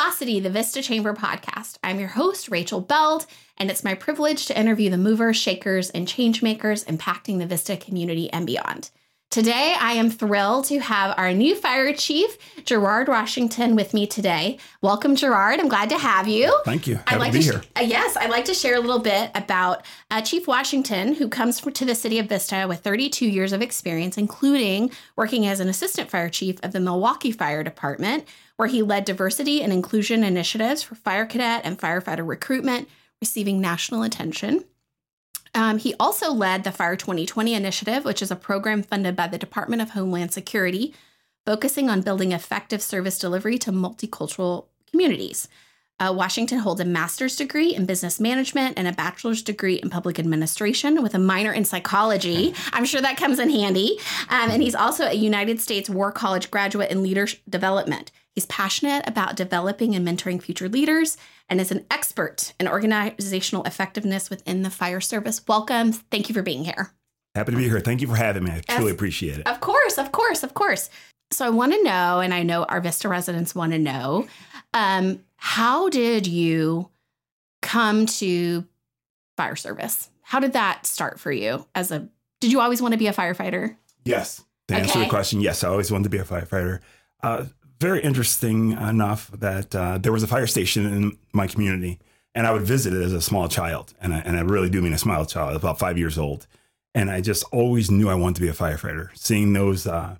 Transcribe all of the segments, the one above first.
To Velocity, the Vista Chamber podcast. I'm your host, Rachel Beld, and it's my privilege to interview the movers, shakers, and changemakers impacting the Vista community and beyond. Today, I am thrilled to have our new fire chief, Gerard Washington, with me today. Welcome, Gerard. I'm glad to have you. Thank you. I'd Happy like to be sh- here. uh, yes, I'd like to share a little bit about uh, Chief Washington, who comes to the city of Vista with 32 years of experience, including working as an assistant fire chief of the Milwaukee Fire Department, where he led diversity and inclusion initiatives for fire cadet and firefighter recruitment, receiving national attention. Um, he also led the Fire 2020 initiative, which is a program funded by the Department of Homeland Security, focusing on building effective service delivery to multicultural communities. Uh, Washington holds a master's degree in business management and a bachelor's degree in public administration with a minor in psychology. I'm sure that comes in handy. Um, and he's also a United States War College graduate in leadership development. He's passionate about developing and mentoring future leaders and is an expert in organizational effectiveness within the fire service. Welcome. Thank you for being here. Happy to be here. Thank you for having me. I truly appreciate it. Of course, of course, of course. So I want to know, and I know our Vista residents want to know, um, how did you come to fire service? How did that start for you? As a, did you always want to be a firefighter? Yes. To answer Okay. the question, yes, I always wanted to be a firefighter. Uh, very interesting enough that uh, there was a fire station in my community, and I would visit it as a small child. And I, and I really do mean a small child, about five years old. And I just always knew I wanted to be a firefighter. Seeing those uh,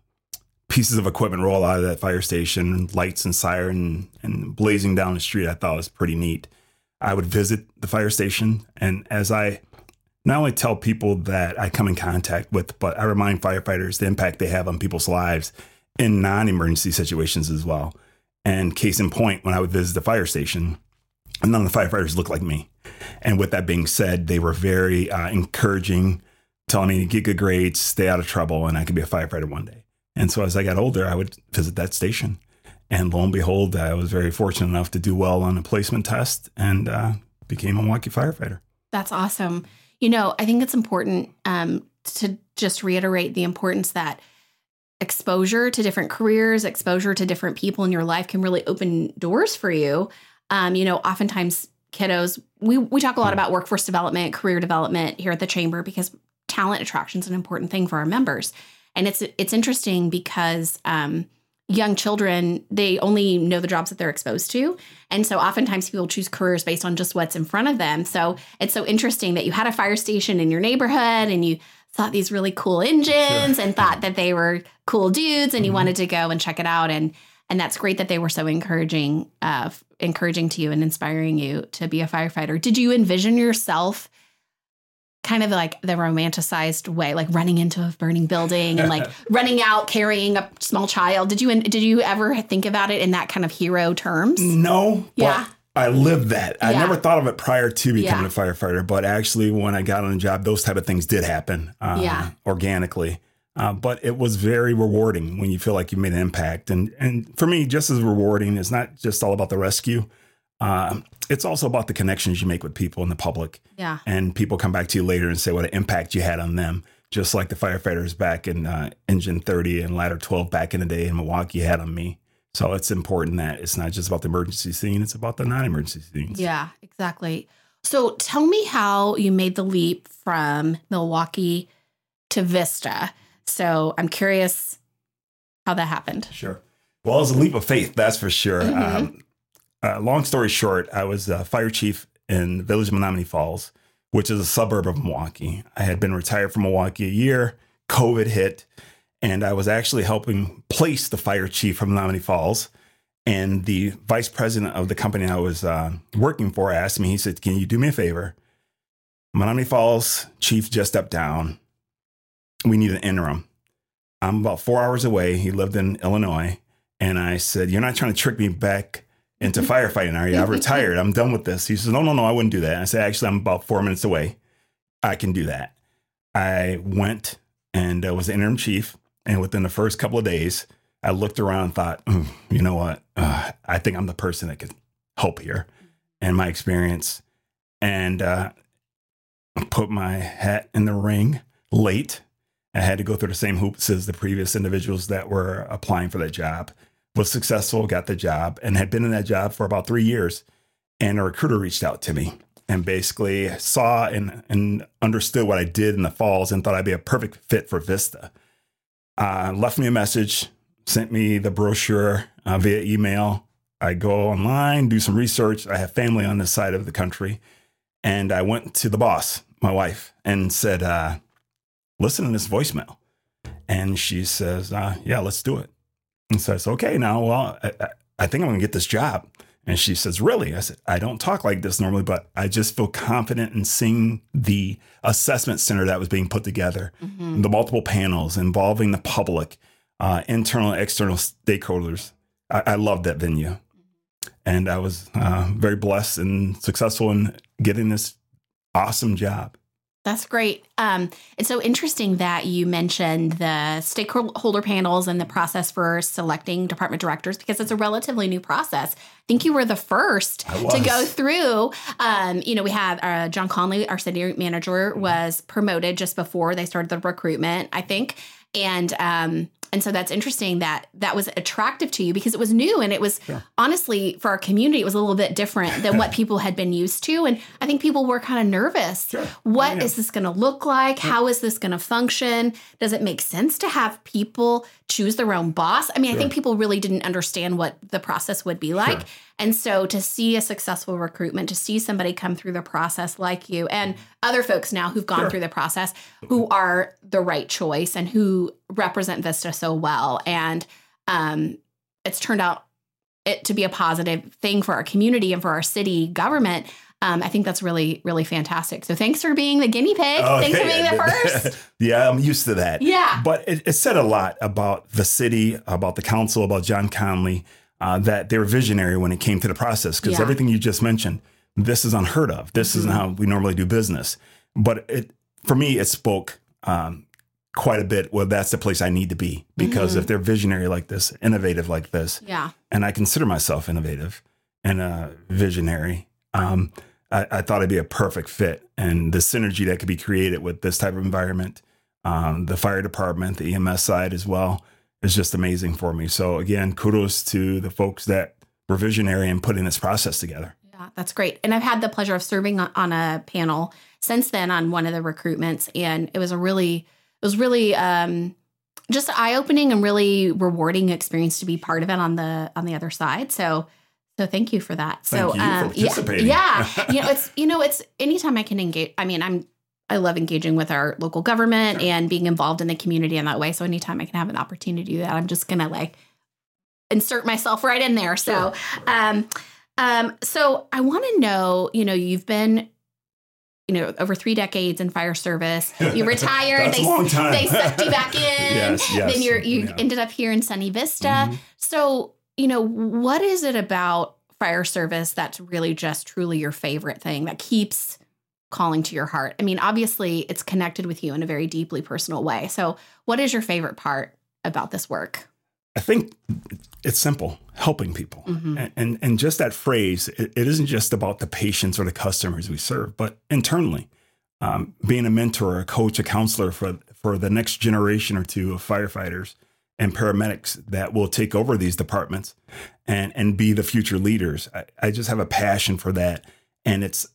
pieces of equipment roll out of that fire station, lights and siren and blazing down the street, I thought was pretty neat. I would visit the fire station, and as I not only tell people that I come in contact with, but I remind firefighters the impact they have on people's lives in non emergency situations as well. And case in point, when I would visit the fire station, none of the firefighters looked like me. And with that being said, they were very uh, encouraging, telling me to get good grades, stay out of trouble, and I could be a firefighter one day. And so as I got older, I would visit that station. And lo and behold, I was very fortunate enough to do well on a placement test and uh, became a Milwaukee firefighter. That's awesome. You know, I think it's important um, to just reiterate the importance that exposure to different careers, exposure to different people in your life can really open doors for you. Um, you know, oftentimes kiddos, we, we talk a lot about workforce development, career development here at the chamber because talent attraction is an important thing for our members. And it's it's interesting because um, young children they only know the jobs that they're exposed to and so oftentimes people choose careers based on just what's in front of them so it's so interesting that you had a fire station in your neighborhood and you thought these really cool engines and thought that they were cool dudes and you Mhm. wanted to go and check it out. And and that's great that they were so encouraging uh f- encouraging to you and inspiring you to be a firefighter. Did you envision yourself kind of like the romanticized way like running into a burning building and like running out carrying a small child? Did you did you ever think about it in that kind of hero terms? No, Yeah. I lived that. I never thought of it prior to becoming Yeah. a firefighter, but actually, when I got on the job, those type of things did happen uh, Yeah. organically. Uh, but it was very rewarding when you feel like you made an impact. And and for me, just as rewarding, it's not just all about the rescue. Um, it's also about the connections you make with people in the public, yeah and people come back to you later and say what an impact you had on them. Just like the firefighters back in uh, Engine 30 and Ladder 12 back in the day in Milwaukee had on me. So it's important that it's not just about the emergency scene, it's about the non emergency scenes. yeah exactly so tell me how you made the leap from milwaukee to vista so i'm curious how that happened Sure. Well, it was a leap of faith, that's for sure. Mhm. Um, uh, long story short, I was a fire chief in the village of Menomonee Falls, which is a suburb of Milwaukee. I had been retired from Milwaukee a year, COVID hit, and I was actually helping place the fire chief from Menomonee Falls. And the vice president of the company I was uh, working for asked me, he said, Can you do me a favor? Menomonee Falls chief just stepped down. We need an interim. I'm about four hours away. He lived in Illinois. And I said, You're not trying to trick me back into firefighting, are you? I'm retired. I'm done with this. He says, No, no, no, I wouldn't do that. I said, Actually, I'm about four minutes away. I can do that. I went and uh, was the interim chief. And within the first couple of days, I looked around and thought, "Mm, You know what? Uh, I think I'm the person that could help here and my experience. And uh, put my hat in the ring late. I had to go through the same hoops as the previous individuals that were applying for that job. was successful, got the job, and had been in that job for about three years. And a recruiter reached out to me and basically saw and, and understood what I did in the falls and thought I'd be a perfect fit for Vista. Uh, left me a message, sent me the brochure uh, via email. I go online, do some research. I have family on this side of the country. And I went to the boss, my wife, and said, uh, listen to this voicemail. And she says, uh, yeah, let's do it. And says, okay, now, well, I, I think I'm going to get this job. And she says, Really? I said, I don't talk like this normally, but I just feel confident in seeing the assessment center that was being put together, mm-hmm. the multiple panels involving the public, uh, internal and external stakeholders. I, I love that venue. And I was uh, very blessed and successful in getting this awesome job. That's great. Um, it's so interesting that you mentioned the stakeholder panels and the process for selecting department directors because it's a relatively new process. I think you were the first to go through. Um, you know, we had uh, John Conley, our city manager, was promoted just before they started the recruitment, I think. And um, and so that's interesting that that was attractive to you because it was new and it was sure. honestly for our community, it was a little bit different than what people had been used to. And I think people were kind of nervous. Sure. Oh, what yeah. is this going to look like? Yeah. How is this going to function? Does it make sense to have people choose their own boss? I mean, sure. I think people really didn't understand what the process would be like. And so to see a successful recruitment, to see somebody come through the process like you and other folks now who've gone sure. through the process who are the right choice and who represent Vista so well. And um, it's turned out it to be a positive thing for our community and for our city government. Um, I think that's really, really fantastic. So thanks for being the guinea pig. Oh, thanks for being the first. yeah, I'm used to that. Yeah. But it, it, said a lot about the city, about the council, about John Conley, uh, that they were visionary when it came to the process because yeah. everything you just mentioned, this is unheard of. This mm-hmm. isn't how we normally do business. But it, for me, it spoke um, quite a bit. Well, that's the place I need to be because mm-hmm. if they're visionary like this, innovative like this, yeah, and I consider myself innovative and uh, visionary. Um, I, I, thought I'd be a perfect fit, and the synergy that could be created with this type of environment, um, the fire department, the EMS side as well is just amazing for me. So again, kudos to the folks that were visionary and putting this process together. Yeah, that's great. And I've had the pleasure of serving on a panel since then on one of the recruitments, and it was a really, it was really um, just eye opening and really rewarding experience to be part of it on the on the other side. So. So thank you for that. Thank so um, yeah, yeah, you know, it's you know, it's anytime I can engage. I mean, I'm I love engaging with our local government and being involved in the community in that way. So anytime I can have an opportunity to do that, I'm just gonna like insert myself right in there. So, um, um, so I want to know, you know, you've been, you know, over three decades in fire service. You retired. they, they sucked you back in. yes, yes. Then you're you yeah. ended up here in Sunny Vista. Mm-hmm. So, you know, what is it about fire service that's really just truly your favorite thing that keeps calling to your heart? I mean, obviously, it's connected with you in a very deeply personal way. So, what is your favorite part about this work? I think it's simple helping people. Mm-hmm. And, and, and, just that phrase, it, it isn't just about the patients or the customers we serve, but internally. Um, being a mentor, a coach, a counselor for, for the next generation or two of firefighters and paramedics that will take over these departments and, and be the future leaders. I, I just have a passion for that. And it's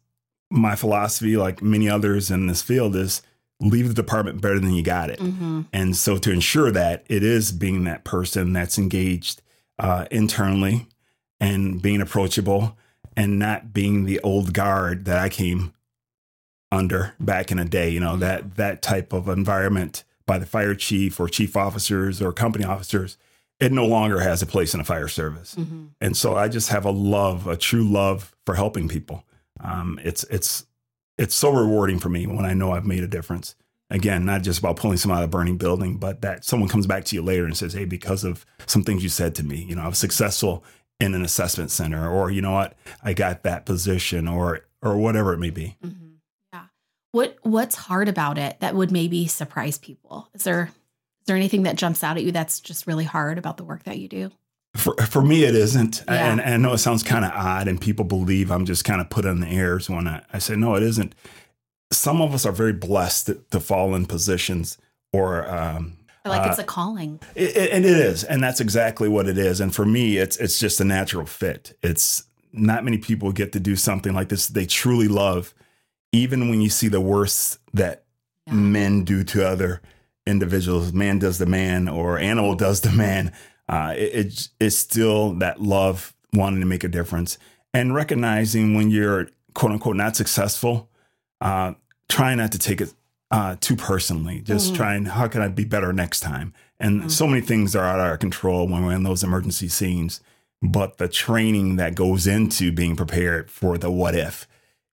my philosophy, like many others in this field, is leave the department better than you got it. Mm-hmm. And so to ensure that it is being that person that's engaged uh, internally and being approachable and not being the old guard that I came under back in a day, you know, that that type of environment by the fire chief or chief officers or company officers, it no longer has a place in a fire service. Mm-hmm. And so I just have a love, a true love for helping people um, it's it's it's so rewarding for me when I know I've made a difference. Again, not just about pulling someone out of a burning building, but that someone comes back to you later and says, "Hey, because of some things you said to me, you know, I was successful in an assessment center, or you know what, I got that position, or or whatever it may be." Mm-hmm. Yeah. What what's hard about it that would maybe surprise people? Is there is there anything that jumps out at you that's just really hard about the work that you do? For, for me, it isn't. Yeah. And, and, I know it sounds kind of odd, and people believe I'm just kind of put on the airs when I, I, say, no, it isn't. Some of us are very blessed to, to fall in positions or um, like it's a calling. It, it, and it is, and that's exactly what it is. And for me, it's it's just a natural fit. It's not many people get to do something like this. They truly love, even when you see the worst that Yeah. men do to other individuals. Man does the man, or animal does the man. Uh, it, it's it's still that love, wanting to make a difference, and recognizing when you're quote unquote not successful. Uh, trying not to take it uh, too personally. Just Mhm. trying, how can I be better next time? And Mhm. so many things are out of our control when we're in those emergency scenes. But the training that goes into being prepared for the what if,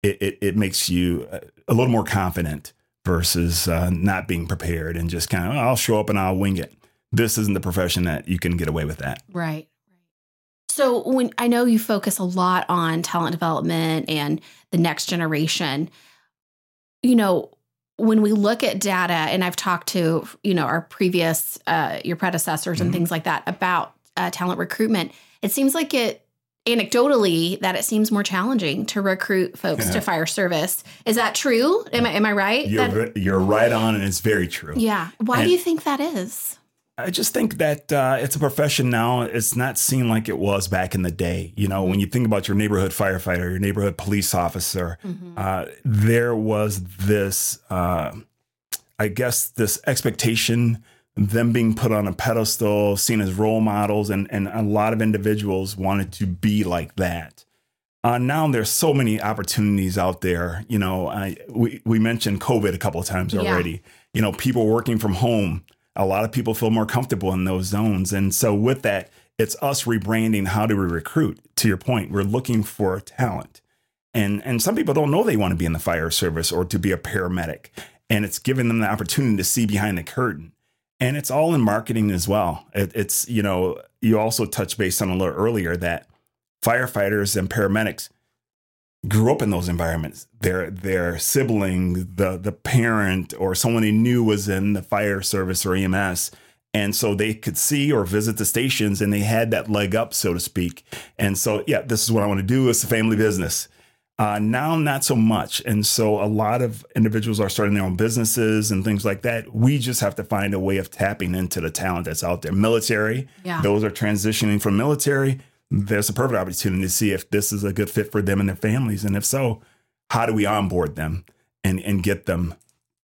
it, it, it makes you uh, a little more confident versus uh, not being prepared and just kind of, I'll show up and I'll wing it. This isn't the profession that you can get away with that. Right. So when I know you focus a lot on talent development and the next generation, you know, when we look at data, and I've talked to you know our previous uh, your predecessors and Mhm. things like that about uh, talent recruitment, it seems like it anecdotally that it seems more challenging to recruit folks Yeah. to fire service. Is that true? Am I am I right? You're, That- you're right on, and it's very true. yeah. Why And- do you think that is? I just think that uh, it's a profession now. It's not seen like it was back in the day. You know, when you think about your neighborhood firefighter, your neighborhood police officer, Mhm. uh, there was this, uh, I guess, this expectation, them being put on a pedestal, seen as role models, and, and a lot of individuals wanted to be like that. Uh, now there's so many opportunities out there. You know, I, we, we mentioned COVID a couple of times Yeah. already. You know, people working from home a lot of people feel more comfortable in those zones. And so with that, it's us rebranding how do we recruit? To your point, we're looking for talent. And and some people don't know they want to be in the fire service or to be a paramedic. And it's giving them the opportunity to see behind the curtain. And it's all in marketing as well. It, it's, you know, you also touched base on a little earlier that firefighters and paramedics grew up in those environments. Their their sibling, the the parent, or someone they knew was in the fire service or EMS. And so they could see or visit the stations and they had that leg up, so to speak. And so, yeah, this is what I want to do. It's a family business. Uh, now, not so much. And so, a lot of individuals are starting their own businesses and things like that. We just have to find a way of tapping into the talent that's out there. Military, Yeah. those are transitioning from military. There's a perfect opportunity to see if this is a good fit for them and their families. And if so, how do we onboard them and, and get them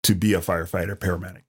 to be a firefighter, paramedic?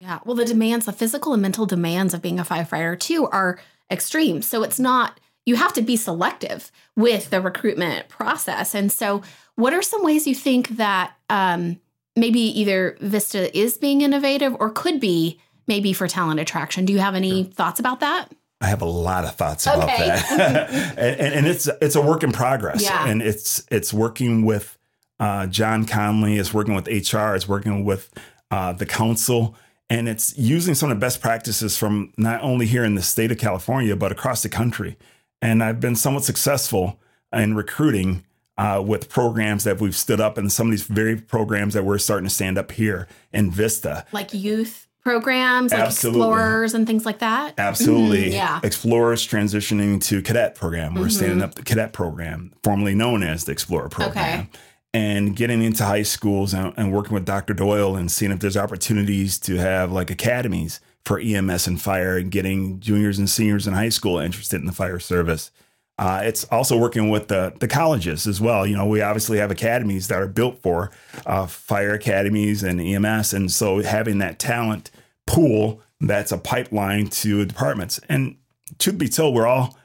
Yeah. Well, the demands, the physical and mental demands of being a firefighter too are extreme. So it's not, you have to be selective with the recruitment process. And so, what are some ways you think that um, maybe either Vista is being innovative or could be maybe for talent attraction? Do you have any thoughts about that? I have a lot of thoughts about Okay. that, and, and, and it's it's a work in progress, Yeah. and it's it's working with uh, John Conley, it's working with HR, it's working with uh, the council, and it's using some of the best practices from not only here in the state of California but across the country. And I've been somewhat successful in recruiting uh, with programs that we've stood up, and some of these very programs that we're starting to stand up here in Vista. Like youth programs, like Absolutely. explorers and things like that? Absolutely. Mhm, yeah. Explorers transitioning to cadet program. We're Mhm. standing up the cadet program, formerly known as the Explorer program. And getting into high schools and, and working with Dr. Doyle and seeing if there's opportunities to have like academies for EMS and fire and getting juniors and seniors in high school interested in the fire service. Uh, it's also working with the, the colleges as well. You know, we obviously have academies that are built for uh, fire academies and EMS. And so having that talent pool that's a pipeline to departments. And truth be told, we're all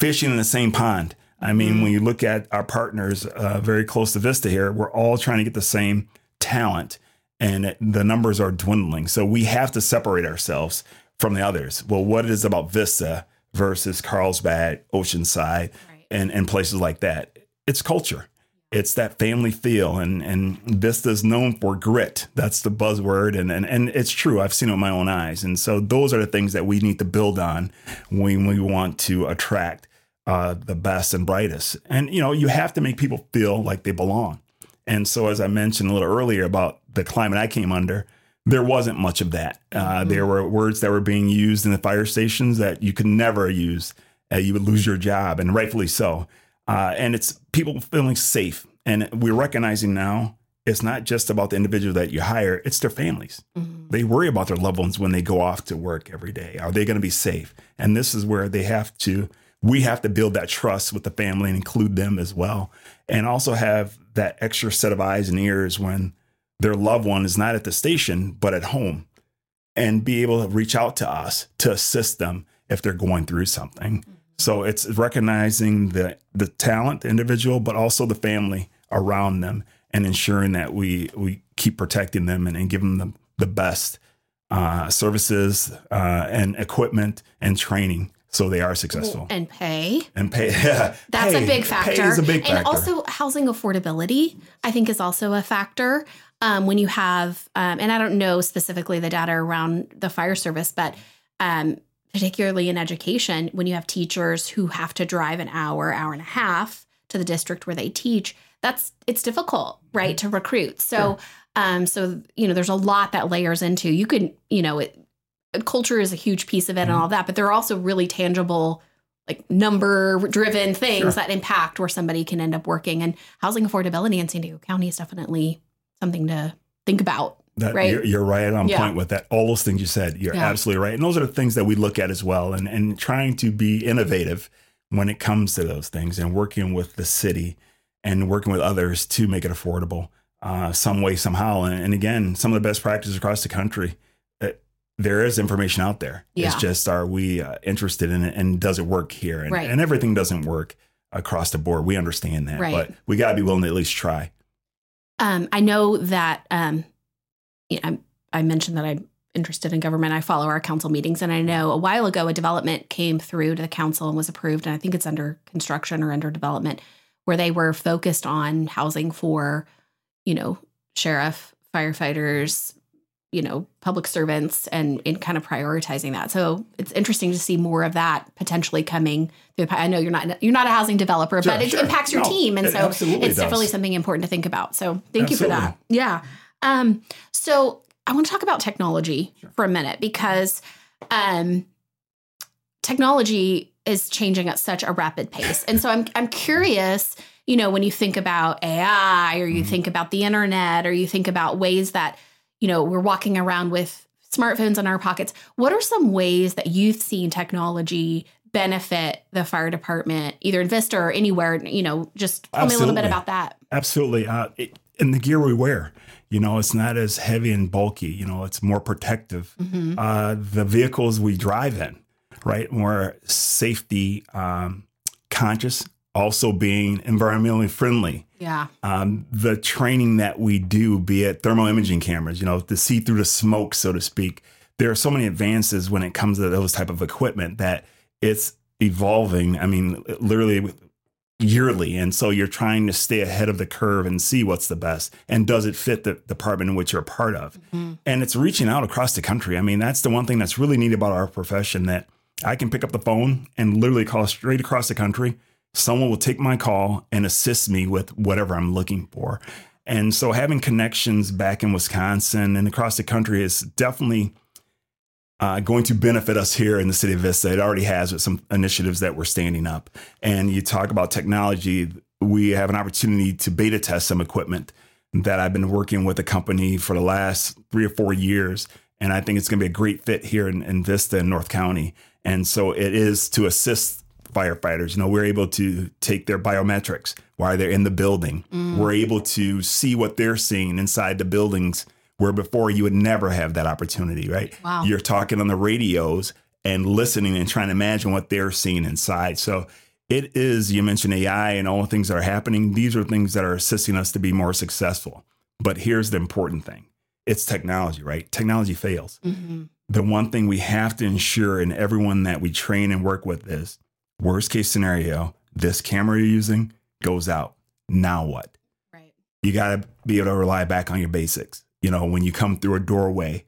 fishing in the same pond. I mean, Mhm. when you look at our partners uh, very close to Vista here, we're all trying to get the same talent, and it- the numbers are dwindling. So we have to separate ourselves from the others. Well, what it is about Vista versus Carlsbad, Oceanside, Right. and, and places like that, it's culture. It's that family feel, and and Vista's known for grit. That's the buzzword, and and and it's true. I've seen it with my own eyes, and so those are the things that we need to build on when we want to attract uh, the best and brightest. And you know, you have to make people feel like they belong. And so, as I mentioned a little earlier about the climate I came under, there wasn't much of that. Uh, Mhm. There were words that were being used in the fire stations that you could never use. Uh, you would lose your job, and rightfully so. Uh, and it's people feeling safe. And we're recognizing now it's not just about the individual that you hire, it's their families. Mhm. They worry about their loved ones when they go off to work every day. Are they going to be safe? And this is where they have to, we have to build that trust with the family and include them as well. And also have that extra set of eyes and ears when their loved one is not at the station, but at home and be able to reach out to us to assist them if they're going through something. So it's recognizing the the talent, the individual, but also the family around them and ensuring that we we keep protecting them and, and giving them the the best uh, services uh, and equipment and training so they are successful And pay. and pay. yeah That's a big factor. Pay is a big factor. And also housing affordability, I think, is also a factor. Um, when you have, um, and I don't know specifically the data around the fire service, but um, particularly in education, when you have teachers who have to drive an hour, hour and a half to the district where they teach, that's it's difficult, right, to recruit. So, um, so you know, there's a lot that layers into. You can, you know, it, culture is a huge piece of it and Mhm. all that, but there are also really tangible like number driven things Sure. that impact where somebody can end up working and housing affordability in San Diego County is definitely something to think about. That Right. you're, you're right on Yeah. point with that. All those things you said, you're Yeah. absolutely right. And those are the things that we look at as well, and and trying to be innovative when it comes to those things, and working with the city and working with others to make it affordable, uh, some way somehow. And, and again, some of the best practices across the country. uh, There is information out there. Yeah. It's just are we uh, interested in it, and does it work here? And, Right. and everything doesn't work across the board. We understand that, Right. but we got to be willing to at least try. Um, I know that um, you know, I'm, I mentioned that I'm interested in government. I follow our council meetings, and I know a while ago a development came through to the council and was approved, and I think it's under construction or under development, where they were focused on housing for, you know, sheriff, firefighters, you know, public servants, and in kind of prioritizing that. So it's interesting to see more of that potentially coming. Through. I know you're not you're not a housing developer, Sure, but it sure. impacts your No, team, and so it's does. definitely something important to think about. So thank you for that. Yeah. Um, so I want to talk about technology for a minute because um, technology is changing at such a rapid pace. And so I'm I'm curious, you know, when you think about AI or you Mhm. think about the internet or you think about ways that, you know, we're walking around with smartphones in our pockets, what are some ways that you've seen technology benefit the fire department, either in Vista or anywhere, you know, just tell me a little bit about that. Absolutely. Uh, it, and the gear we wear, you know, it's not as heavy and bulky. You know, it's more protective. Mhm. Uh, the vehicles we drive in, right, more safety um, conscious, also being environmentally friendly. Yeah. Um, the training that we do, be it thermal imaging cameras, you know, to see through the smoke, so to speak. There are so many advances when it comes to those type of equipment that it's evolving. I mean, literally yearly, and so you're trying to stay ahead of the curve and see what's the best, and does it fit the department in which you're a part of? Mhm. And it's reaching out across the country. I mean, that's the one thing that's really neat about our profession that I can pick up the phone and literally call straight across the country. Someone will take my call and assist me with whatever I'm looking for. And so having connections back in Wisconsin and across the country is definitely uh, going to benefit us here in the city of Vista. It already has with some initiatives that we're standing up. And you talk about technology, we have an opportunity to beta test some equipment that I've been working with a company for the last three or four years. And I think it's going to be a great fit here in, in Vista and North County. And so it is to assist firefighters. You know, we're able to take their biometrics while they're in the building. We're able to see what they're seeing inside the buildings where before you would never have that opportunity, right? Wow. You're talking on the radios and listening and trying to imagine what they're seeing inside. So it is, you mentioned AI and all the things that are happening. These are things that are assisting us to be more successful. But here's the important thing it's technology, right? Technology fails. Mhm. The one thing we have to ensure in everyone that we train and work with is worst case scenario, this camera you're using goes out. Now what? Right. you got to be able to rely back on your basics. You know, when you come through a doorway,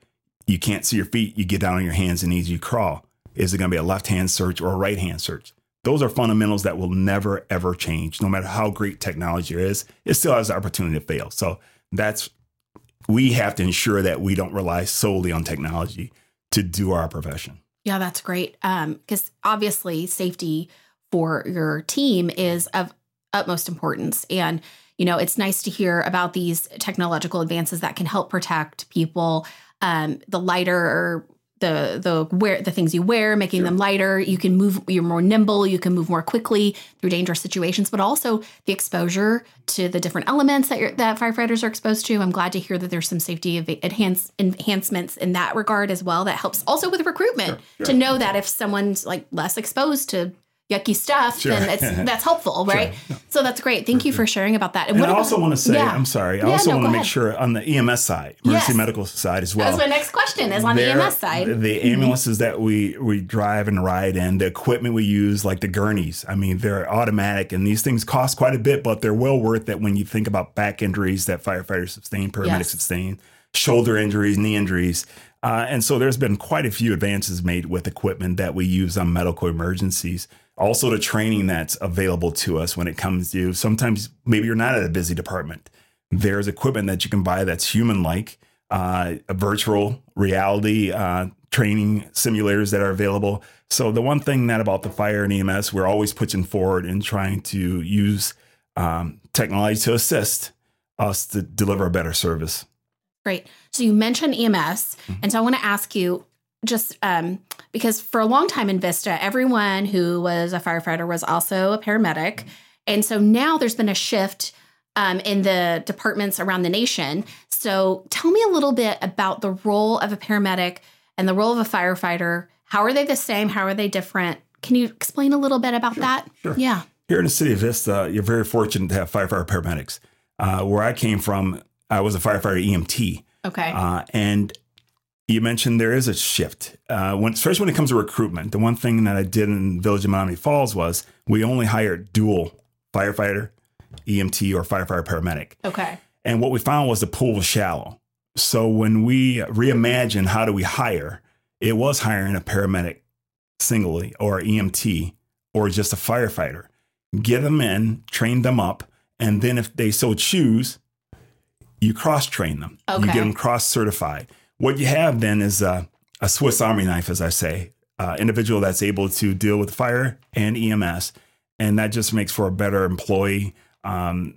you can't see your feet, you get down on your hands and knees, you crawl. Is it going to be a left hand search or a right hand search? Those are fundamentals that will never, ever change. No matter how great technology is, it still has the opportunity to fail. So that's, we have to ensure that we don't rely solely on technology to do our profession. Yeah, that's great. Um, because obviously safety for your team is of utmost importance. And, you know, it's nice to hear about these technological advances that can help protect people. Um, the lighter the the wear the things you wear, making sure. them lighter. You can move. You're more nimble. You can move more quickly through dangerous situations. But also the exposure to the different elements that you're, that firefighters are exposed to. I'm glad to hear that there's some safety enhance, enhancements in that regard as well. That helps also with recruitment sure. Sure. to know that if someone's like less exposed to yucky stuff, sure. then it's, that's helpful, right? Sure. So that's great. Thank you for sharing about that. And, and I also want to say, yeah. I'm sorry, I yeah, also no, want to make ahead. sure on the EMS side, emergency yes. medical side as well. That's my next question is on the EMS side. The ambulances mm-hmm. that we we drive and ride in, the equipment we use, like the gurneys. I mean, they're automatic, and these things cost quite a bit, but they're well worth it when you think about back injuries that firefighters sustain, paramedics yes. sustain, shoulder injuries, knee injuries. Uh, and so there's been quite a few advances made with equipment that we use on medical emergencies also the training that's available to us when it comes to sometimes maybe you're not at a busy department. There's equipment that you can buy that's human like uh, a virtual reality uh, training simulators that are available. So the one thing that about the fire and ems we're always pushing forward and trying to use um, technology to assist us to deliver a better service. Great. So you mentioned ems mm-hmm. and so i want to ask you just um, because for a long time in Vista, everyone who was a firefighter was also a paramedic. And so now there's been a shift um, in the departments around the nation. So tell me a little bit about the role of a paramedic and the role of a firefighter. How are they the same? How are they different? Can you explain a little bit about sure, that? Sure. Yeah. Here in the city of Vista, you're very fortunate to have firefighter paramedics. Uh, where I came from, I was a firefighter EMT. Okay. Uh, and you mentioned there is a shift. Uh, when, especially when it comes to recruitment, the one thing that I did in Village of Miami Falls was we only hired dual firefighter, EMT, or firefighter paramedic. Okay. And what we found was the pool was shallow. So when we reimagined how do we hire, it was hiring a paramedic singly or EMT or just a firefighter. Get them in, train them up, and then if they so choose, you cross train them. Okay. You get them cross certified. What you have then is a, a Swiss Army knife, as I say, uh, individual that's able to deal with fire and EMS, and that just makes for a better employee um,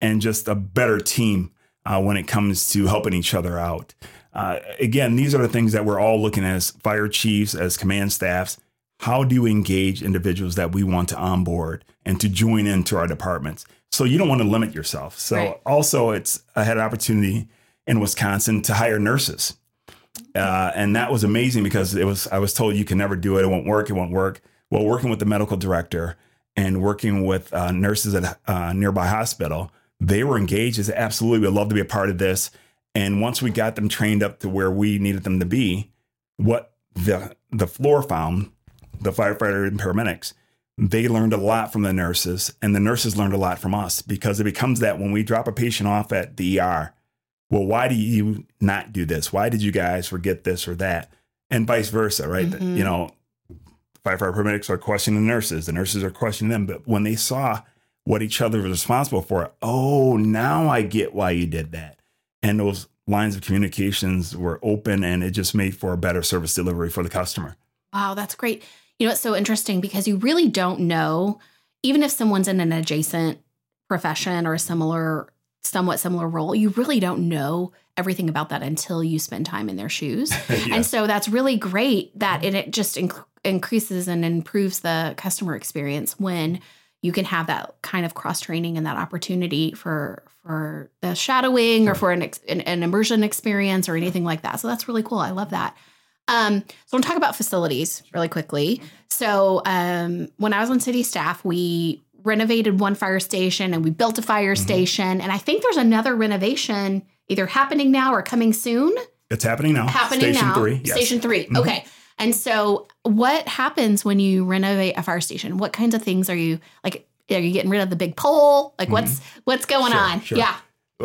and just a better team uh, when it comes to helping each other out. Uh, again, these are the things that we're all looking at as fire chiefs, as command staffs. How do we engage individuals that we want to onboard and to join into our departments? So you don't want to limit yourself. So right. also, it's I had an opportunity in Wisconsin to hire nurses. Uh, and that was amazing because it was I was told you can never do it. It won't work. It won't work. Well, working with the medical director and working with uh, nurses at a uh, nearby hospital, they were engaged. They said, absolutely, we'd love to be a part of this. And once we got them trained up to where we needed them to be, what the the floor found, the firefighter and paramedics, they learned a lot from the nurses, and the nurses learned a lot from us because it becomes that when we drop a patient off at the ER, well, why do you not do this? Why did you guys forget this or that? And vice versa, right? Mm-hmm. You know, firefighter paramedics are questioning the nurses, the nurses are questioning them. But when they saw what each other was responsible for, oh, now I get why you did that. And those lines of communications were open and it just made for a better service delivery for the customer. Wow, that's great. You know, it's so interesting because you really don't know, even if someone's in an adjacent profession or a similar somewhat similar role, you really don't know everything about that until you spend time in their shoes. yeah. And so that's really great that it, it just inc- increases and improves the customer experience when you can have that kind of cross training and that opportunity for for the shadowing sure. or for an, ex- an, an immersion experience or anything like that. So that's really cool. I love that. Um, so I'm talk about facilities really quickly. So um, when I was on city staff, we renovated one fire station and we built a fire mm-hmm. station. And I think there's another renovation either happening now or coming soon. It's happening now. Happening station now. Three. Yes. Station 3 mm-hmm. Okay. And so, what happens when you renovate a fire station? What kinds of things are you like? Are you getting rid of the big pole? Like, mm-hmm. what's what's going sure, on? Sure. Yeah.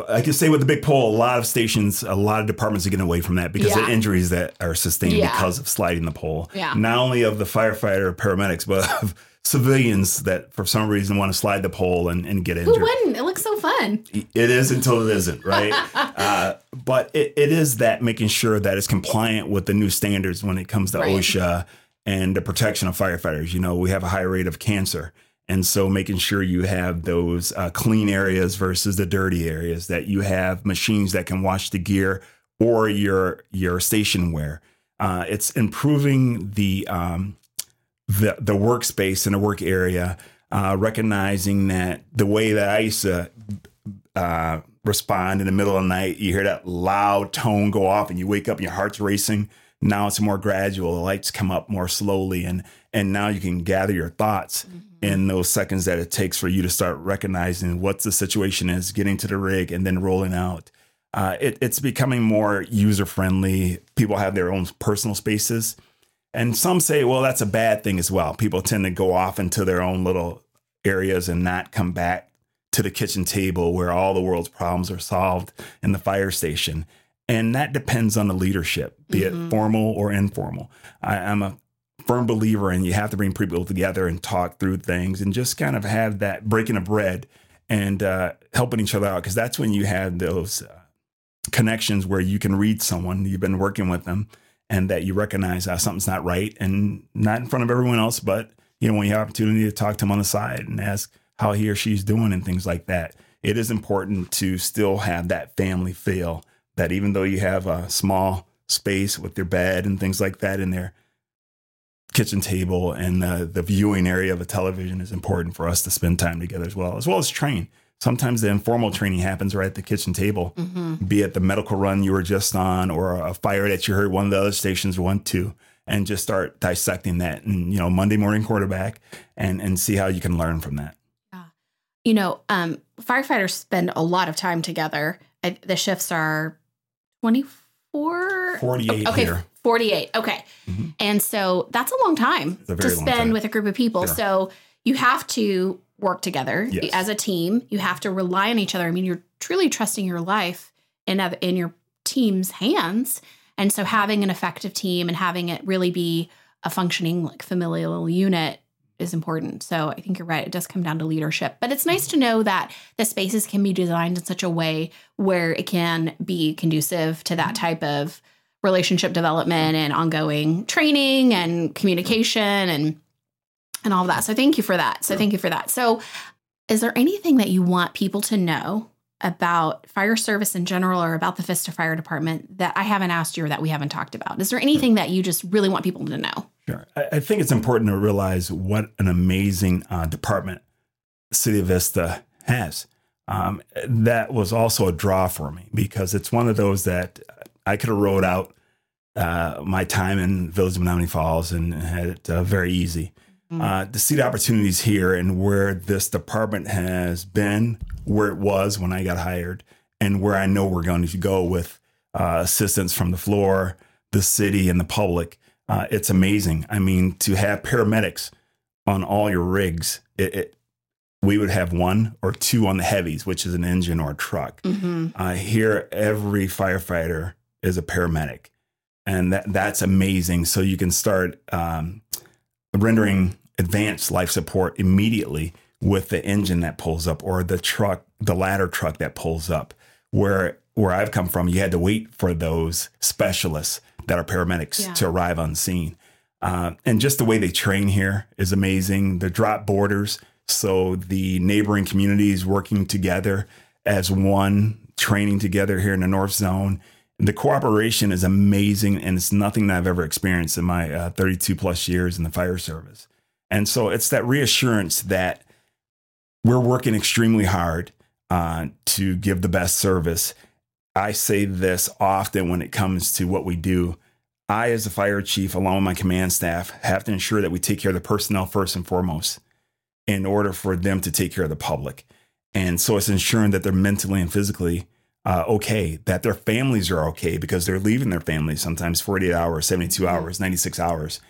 I can say with the big pole, a lot of stations, a lot of departments are getting away from that because yeah. of injuries that are sustained yeah. because of sliding the pole. Yeah. Not only of the firefighter, paramedics, but of civilians that for some reason want to slide the pole and, and get injured. Who wouldn't? It looks so fun. It is until it isn't, right? uh, but it, it is that making sure that it's compliant with the new standards when it comes to right. OSHA and the protection of firefighters. You know, we have a high rate of cancer. And so making sure you have those uh, clean areas versus the dirty areas, that you have machines that can wash the gear or your your station wear. Uh, it's improving the um, the the workspace and the work area, uh, recognizing that the way that I used to uh, respond in the middle of the night, you hear that loud tone go off, and you wake up and your heart's racing. Now it's more gradual. The lights come up more slowly, and and now you can gather your thoughts mm-hmm. in those seconds that it takes for you to start recognizing what the situation is, getting to the rig, and then rolling out. Uh, it, it's becoming more user friendly. People have their own personal spaces. And some say, well, that's a bad thing as well. People tend to go off into their own little areas and not come back to the kitchen table where all the world's problems are solved in the fire station. And that depends on the leadership, be mm-hmm. it formal or informal. I, I'm a firm believer in you have to bring people together and talk through things and just kind of have that breaking of bread and uh, helping each other out because that's when you have those uh, connections where you can read someone you've been working with them and that you recognize uh, something's not right and not in front of everyone else but you know when you have opportunity to talk to him on the side and ask how he or she's doing and things like that it is important to still have that family feel that even though you have a small space with your bed and things like that in there kitchen table and uh, the viewing area of a television is important for us to spend time together as well as well as train sometimes the informal training happens right at the kitchen table, mm-hmm. be it the medical run you were just on or a fire that you heard one of the other stations went to, and just start dissecting that and you know Monday morning quarterback and and see how you can learn from that. Yeah. You know, um, firefighters spend a lot of time together. I, the shifts are twenty four. 48 okay, here. 48. Okay. Mm-hmm. And so that's a long time to spend time. with a group of people. Sure. So you have to work together yes. as a team. You have to rely on each other. I mean, you're truly trusting your life in in your team's hands. And so having an effective team and having it really be a functioning like familial unit is important. So I think you're right. It does come down to leadership. But it's nice to know that the spaces can be designed in such a way where it can be conducive to that type of relationship development and ongoing training and communication and and all of that. So thank you for that. So thank you for that. So is there anything that you want people to know about fire service in general or about the Vista Fire Department that I haven't asked you or that we haven't talked about? Is there anything that you just really want people to know? Sure. I think it's important to realize what an amazing uh, department City of Vista has. Um, that was also a draw for me because it's one of those that I could have wrote out uh, my time in Village of Menomonee Falls and had it uh, very easy mm. uh, to see the opportunities here and where this department has been, where it was when I got hired, and where I know we're going to go with uh, assistance from the floor, the city, and the public. Uh, it's amazing. I mean, to have paramedics on all your rigs, it, it, we would have one or two on the heavies, which is an engine or a truck. Mm-hmm. Uh, here, every firefighter is a paramedic, and that that's amazing. So you can start um, rendering advanced life support immediately with the engine that pulls up or the truck, the ladder truck that pulls up. Where where I've come from, you had to wait for those specialists that are paramedics yeah. to arrive on scene. Uh, and just the way they train here is amazing. The drop borders, so the neighboring communities working together as one, training together here in the North Zone. The cooperation is amazing, and it's nothing that I've ever experienced in my uh, 32 plus years in the fire service. And so it's that reassurance that we're working extremely hard uh, to give the best service. I say this often when it comes to what we do. I, as a fire chief, along with my command staff, have to ensure that we take care of the personnel first and foremost in order for them to take care of the public. And so it's ensuring that they're mentally and physically uh, okay, that their families are okay because they're leaving their families sometimes 48 hours, 72 mm-hmm. hours, 96 hours,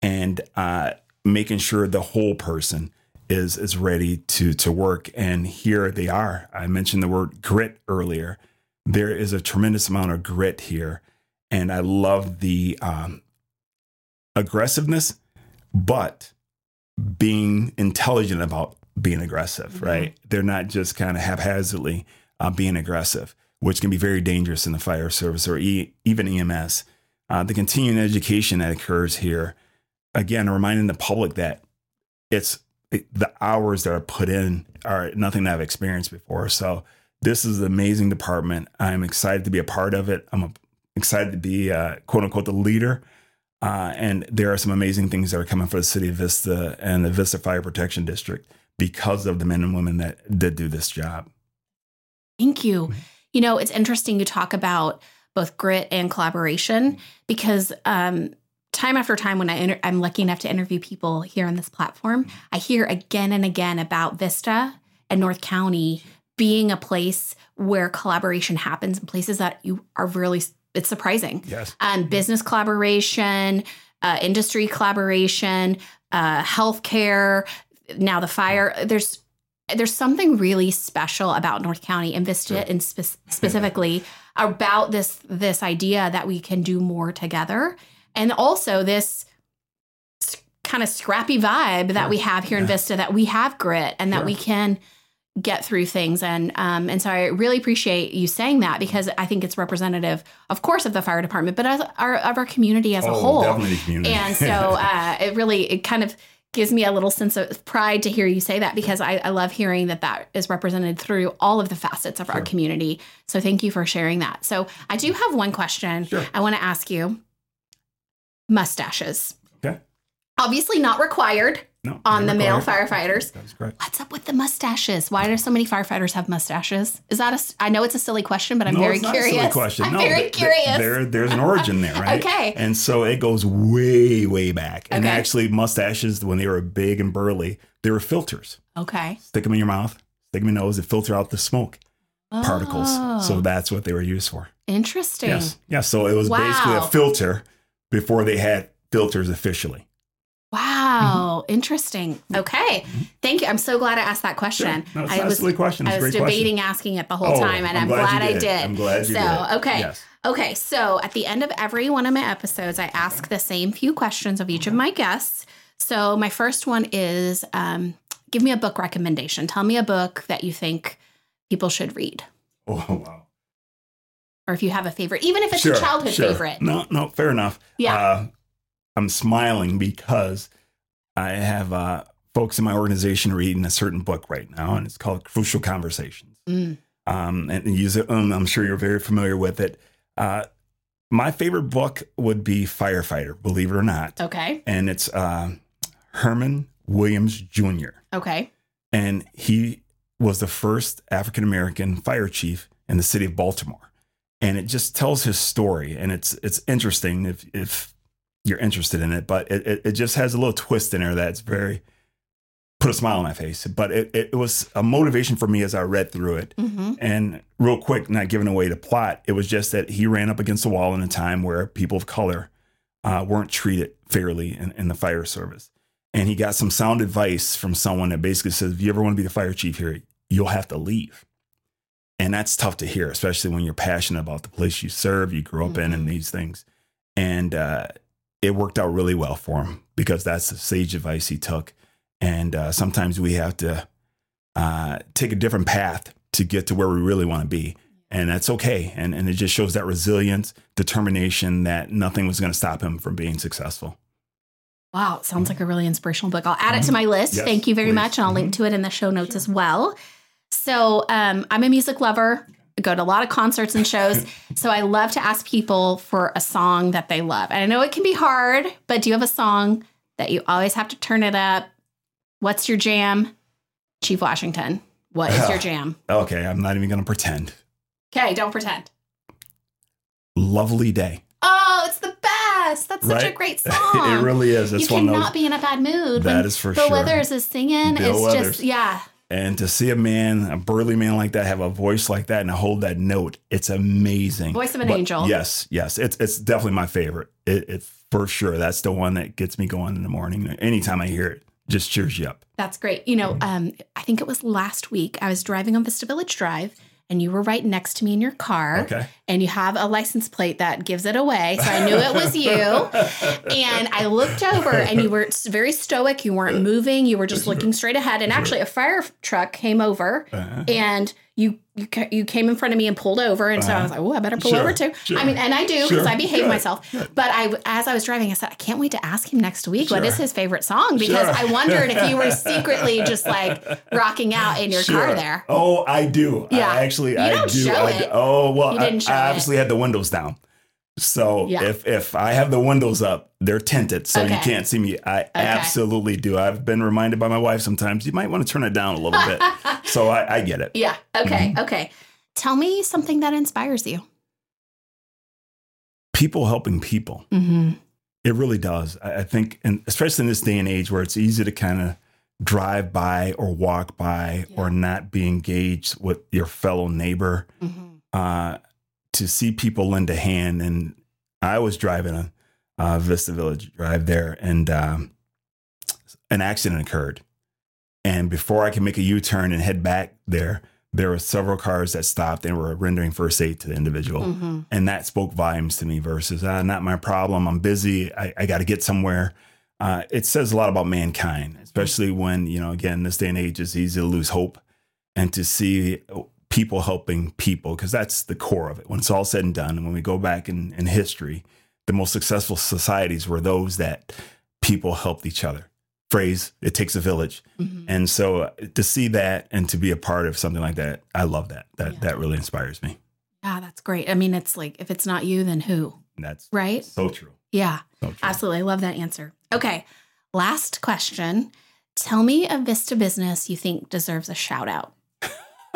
and uh, making sure the whole person is is ready to to work. And here they are. I mentioned the word grit earlier. There is a tremendous amount of grit here, and I love the um, aggressiveness, but being intelligent about being aggressive. Mm-hmm. Right? They're not just kind of haphazardly uh, being aggressive, which can be very dangerous in the fire service or e- even EMS. Uh, the continuing education that occurs here, again, reminding the public that it's it- the hours that are put in are nothing that I've experienced before. So this is an amazing department. I'm excited to be a part of it. I'm a, excited to be uh, quote unquote the leader. Uh, and there are some amazing things that are coming for the city of Vista and the Vista Fire Protection District because of the men and women that did do this job. Thank you. You know, it's interesting you talk about both grit and collaboration because um, time after time, when I inter- I'm lucky enough to interview people here on this platform, I hear again and again about Vista and North County being a place where collaboration happens in places that you are really it's surprising. Yes. Um, business collaboration, uh, industry collaboration, uh, healthcare. Now the fire. There's there's something really special about North County and Vista, Sure. and spe- specifically about this this idea that we can do more together, and also this kind of scrappy vibe that we have here in Vista. That we have grit and that Sure. we can get through things and um and so I really appreciate you saying that because I think it's representative of course of the fire department but as our of our community as a oh, whole definitely community. and so uh, it really it kind of gives me a little sense of pride to hear you say that because I, I love hearing that that is represented through all of the facets of our community. So thank you for sharing that. So I do have one question Sure. I want to ask you. Mustaches. Okay. Obviously not required no, on the not male firefighters. That's correct. What's up with the mustaches? Why do so many firefighters have mustaches? Is that a? I know it's a silly question, but I'm No, very it's not a curious. silly question. I'm No, very th- curious. There, there's an origin there, right? Okay. And so it goes way, way back. And Okay. actually, mustaches, when they were big and burly, they were filters. okay. Stick them in your mouth, stick them in your nose, It filter out the smoke particles. Oh, So that's what they were used for. interesting. Yes. Yeah. So it was basically a filter before they had filters officially. Wow, mm-hmm. interesting. Mm-hmm. Okay, mm-hmm. thank you. I'm so glad I asked that question. Sure. No, it's I not a was silly question. It's I a was great question. debating asking it the whole Oh, time, and I'm, you glad, I did. did. I'm glad you so, did. okay. Yes. Okay, so at the end of every one of my episodes, I ask the same few questions of each of my guests. So my first one is um, give me a book recommendation. Tell me a book that you think people should read. Oh, wow. Or if you have a favorite, even if it's Sure, a childhood sure. favorite. No, no, fair enough. Yeah. Uh, I'm smiling because I have uh, folks in my organization reading a certain book right now, and it's called Crucial Conversations. Mm, Um, and use it, um, I'm sure you're very familiar with it. Uh, my favorite book would be Firefighter, believe it or not. okay. And it's uh, Herman Williams Jr. Okay. and he was the first African American fire chief in the city of Baltimore. And it just tells his story, and it's it's interesting if if you're interested in it, but it, it, it just has a little twist in there that's very put a smile on my face. But it, it was a motivation for me as I read through it. hmm And real quick, not giving away the plot, it was just that he ran up against a wall in a time where people of color uh, weren't treated fairly in, in the fire service. And he got some sound advice from someone that basically says, if you ever want to be the fire chief here, you'll have to leave. And that's tough to hear, especially when you're passionate about the place you serve, you grew up in, and these things. And uh, it worked out really well for him because that's the sage advice he took. And uh, sometimes we have to uh, take a different path to get to where we really want to be. And that's okay. And, and it just shows that resilience, determination that nothing was going to stop him from being successful. Wow, sounds like a really inspirational book. I'll add it to my list. Yes, Thank you very please. much. And I'll link to it in the show notes as well. So, um, I'm a music lover. I go to a lot of concerts and shows. so, I love to ask people for a song that they love. And I know it can be hard, but do you have a song that you always have to turn it up? What's your jam? Chief Washington. What is your jam? Okay, I'm not even going to pretend. Okay, don't pretend. Lovely day. Oh, it's the best. That's such a great song. it really is. you It's one of cannot those. be in a bad mood. That when is for Bill sure. Withers is singing. Bill it's just yeah. And to see a man, a burly man like that, have a voice like that and hold that note, it's amazing. Voice of an But angel. Yes, yes. It's it's definitely my favorite. It, it for sure. That's the one that gets me going in the morning. Anytime I hear it, just cheers you up. That's great. You know, um, I think it was last week. I was driving on Vista Village Drive, and you were right next to me in your car. Okay. And you have a license plate that gives it away, so I knew it was you. and I looked over, and you were very stoic. You weren't moving. You were just looking straight ahead. And actually, a fire truck came over, Uh-huh. and you you ca- you came in front of me and pulled over, and so I uh-huh. was like, "Oh, I better pull Sure, over too." sure, I mean, and I do because sure, I behave good, myself. But I, as I was driving, I said, "I can't wait to ask him next week what is his favorite song," because. I wondered if you were secretly just like rocking out in your car there. Oh, I do. Yeah. I actually, You I do. I it. do. Oh well, I, I it. obviously had the windows down. So Yeah. if if I have the windows up, they're tinted, so you can't see me. I absolutely do. I've been reminded by my wife sometimes you might want to turn it down a little bit. so I, I get it. Yeah. Okay. Mm-hmm. Okay. Tell me something that inspires you. People helping people. Mm-hmm. It really does. I, I think, and especially in this day and age where it's easy to kind of drive by or walk by or not be engaged with your fellow neighbor. Mm-hmm. uh, to see people lend a hand. And I was driving a uh, Vista Village Drive there, and um, an accident occurred. And before I could make a U turn and head back there, there were several cars that stopped and were rendering first aid to the individual. Mm-hmm. And that spoke volumes to me versus, ah, not my problem. I'm busy. I, I got to get somewhere. Uh, it says a lot about mankind, especially when, you know, again, this day and age, it's easy to lose hope and to see people helping people, because that's the core of it. When it's all said and done, and when we go back in, in history, the most successful societies were those that people helped each other. Phrase, it takes a village. Mm-hmm. And so uh, to see that and to be a part of something like that, I love that. That Yeah. that really inspires me. Yeah, that's great. I mean, it's like if it's not you, then who? That's Right? so true. Yeah. So true. Absolutely. I love that answer. Okay. Last question. Tell me a Vista business you think deserves a shout out.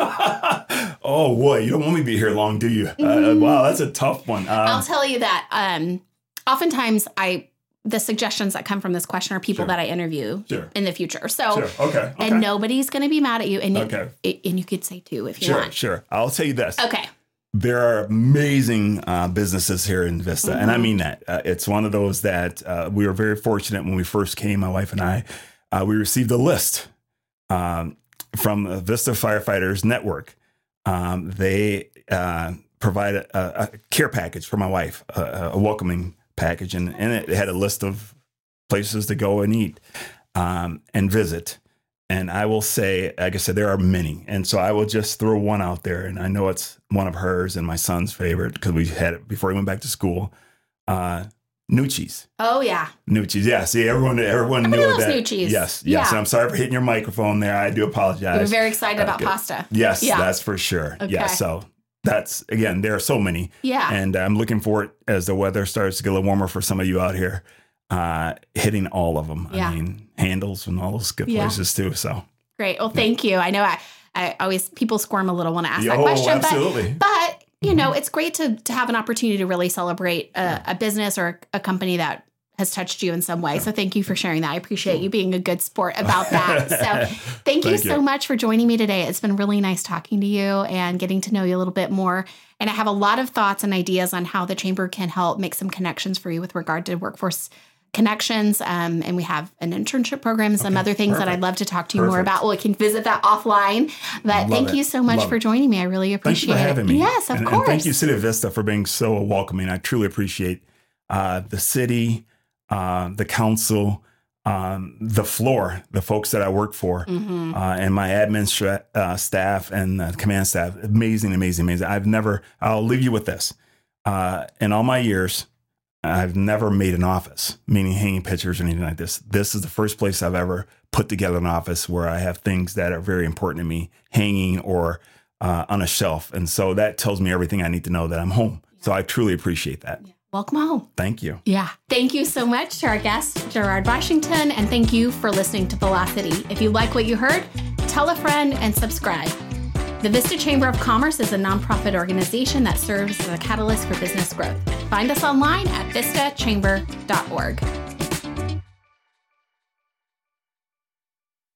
oh boy, you don't want me to be here long, do you? Uh, wow, that's a tough one. I'll Um, tell you that um oftentimes I the suggestions that come from this question are people Sure. that I interview sure, in the future. So sure, okay, okay, and nobody's going to be mad at you and you, okay, and you could say too if you sure, want. sure. I'll tell you this: Okay. there are amazing uh, businesses here in Vista, and I Mhm. mean that. Uh, it's one of those that uh, we were very fortunate when we first came. My wife and I, uh, we received a list um, from the Vista Firefighters Network. Um, they uh, provide a, a care package for my wife, a, a welcoming package, and it, it had a list of places to go and eat um, and visit. And I will say, like I said, there are many. And so I will just throw one out there. And I know it's one of hers and my son's favorite because we had it before he went back to school. Uh, Nucci's. Oh yeah. Nucci's. Yeah. See, everyone everyone knew Everybody loves that. Nucci's. Yes. Yes. Yeah. And I'm sorry for hitting your microphone there. I do apologize. We're very excited Uh, about good. pasta. yes, Yeah. that's for sure. Okay. Yeah. So that's, again, there are so many. Yeah. And I'm looking forward as the weather starts to get a little warmer for some of you out here, uh, hitting all of them. Yeah. I mean, handles and all those good Yeah. places too. So, Great. Well, thank you. I know I, I always people squirm a little when I ask that oh, question, but but you know mm-hmm. it's great to to have an opportunity to really celebrate a, a business or a company that has touched you in some way. So thank you for sharing that. I appreciate you being a good sport about that. So thank you Thank so much for joining me today. It's been really nice talking to you and getting to know you a little bit more. And I have a lot of thoughts and ideas on how the chamber can help make some connections for you with regard to workforce connections. Um, and we have an internship program and some Okay, other things that. I'd love to talk to you more about. Well, we can visit that offline. But Love thank it. you so much Love for joining me. I really Thank appreciate you for having it. me. Yes, of and, course. And thank you, City of Vista, for being so welcoming. I truly appreciate uh, the city, uh, the council, um, the floor, the folks that I work for, Mhm. uh, and my admin stra- uh, staff and command staff. Amazing, amazing, amazing. I've never, I'll leave you with this. Uh, in all my years, I've never made an office, meaning hanging pictures or anything like this. This is the first place I've ever put together an office where I have things that are very important to me hanging or uh, on a shelf. And so that tells me everything I need to know that I'm home. So I truly appreciate that. Welcome home. Thank you. Yeah. Thank you so much to our guest, Gerard Washington, and thank you for listening to Velocity. If you like what you heard, tell a friend and subscribe. The Vista Chamber of Commerce is a nonprofit organization that serves as a catalyst for business growth. Find us online at vistachamber.org.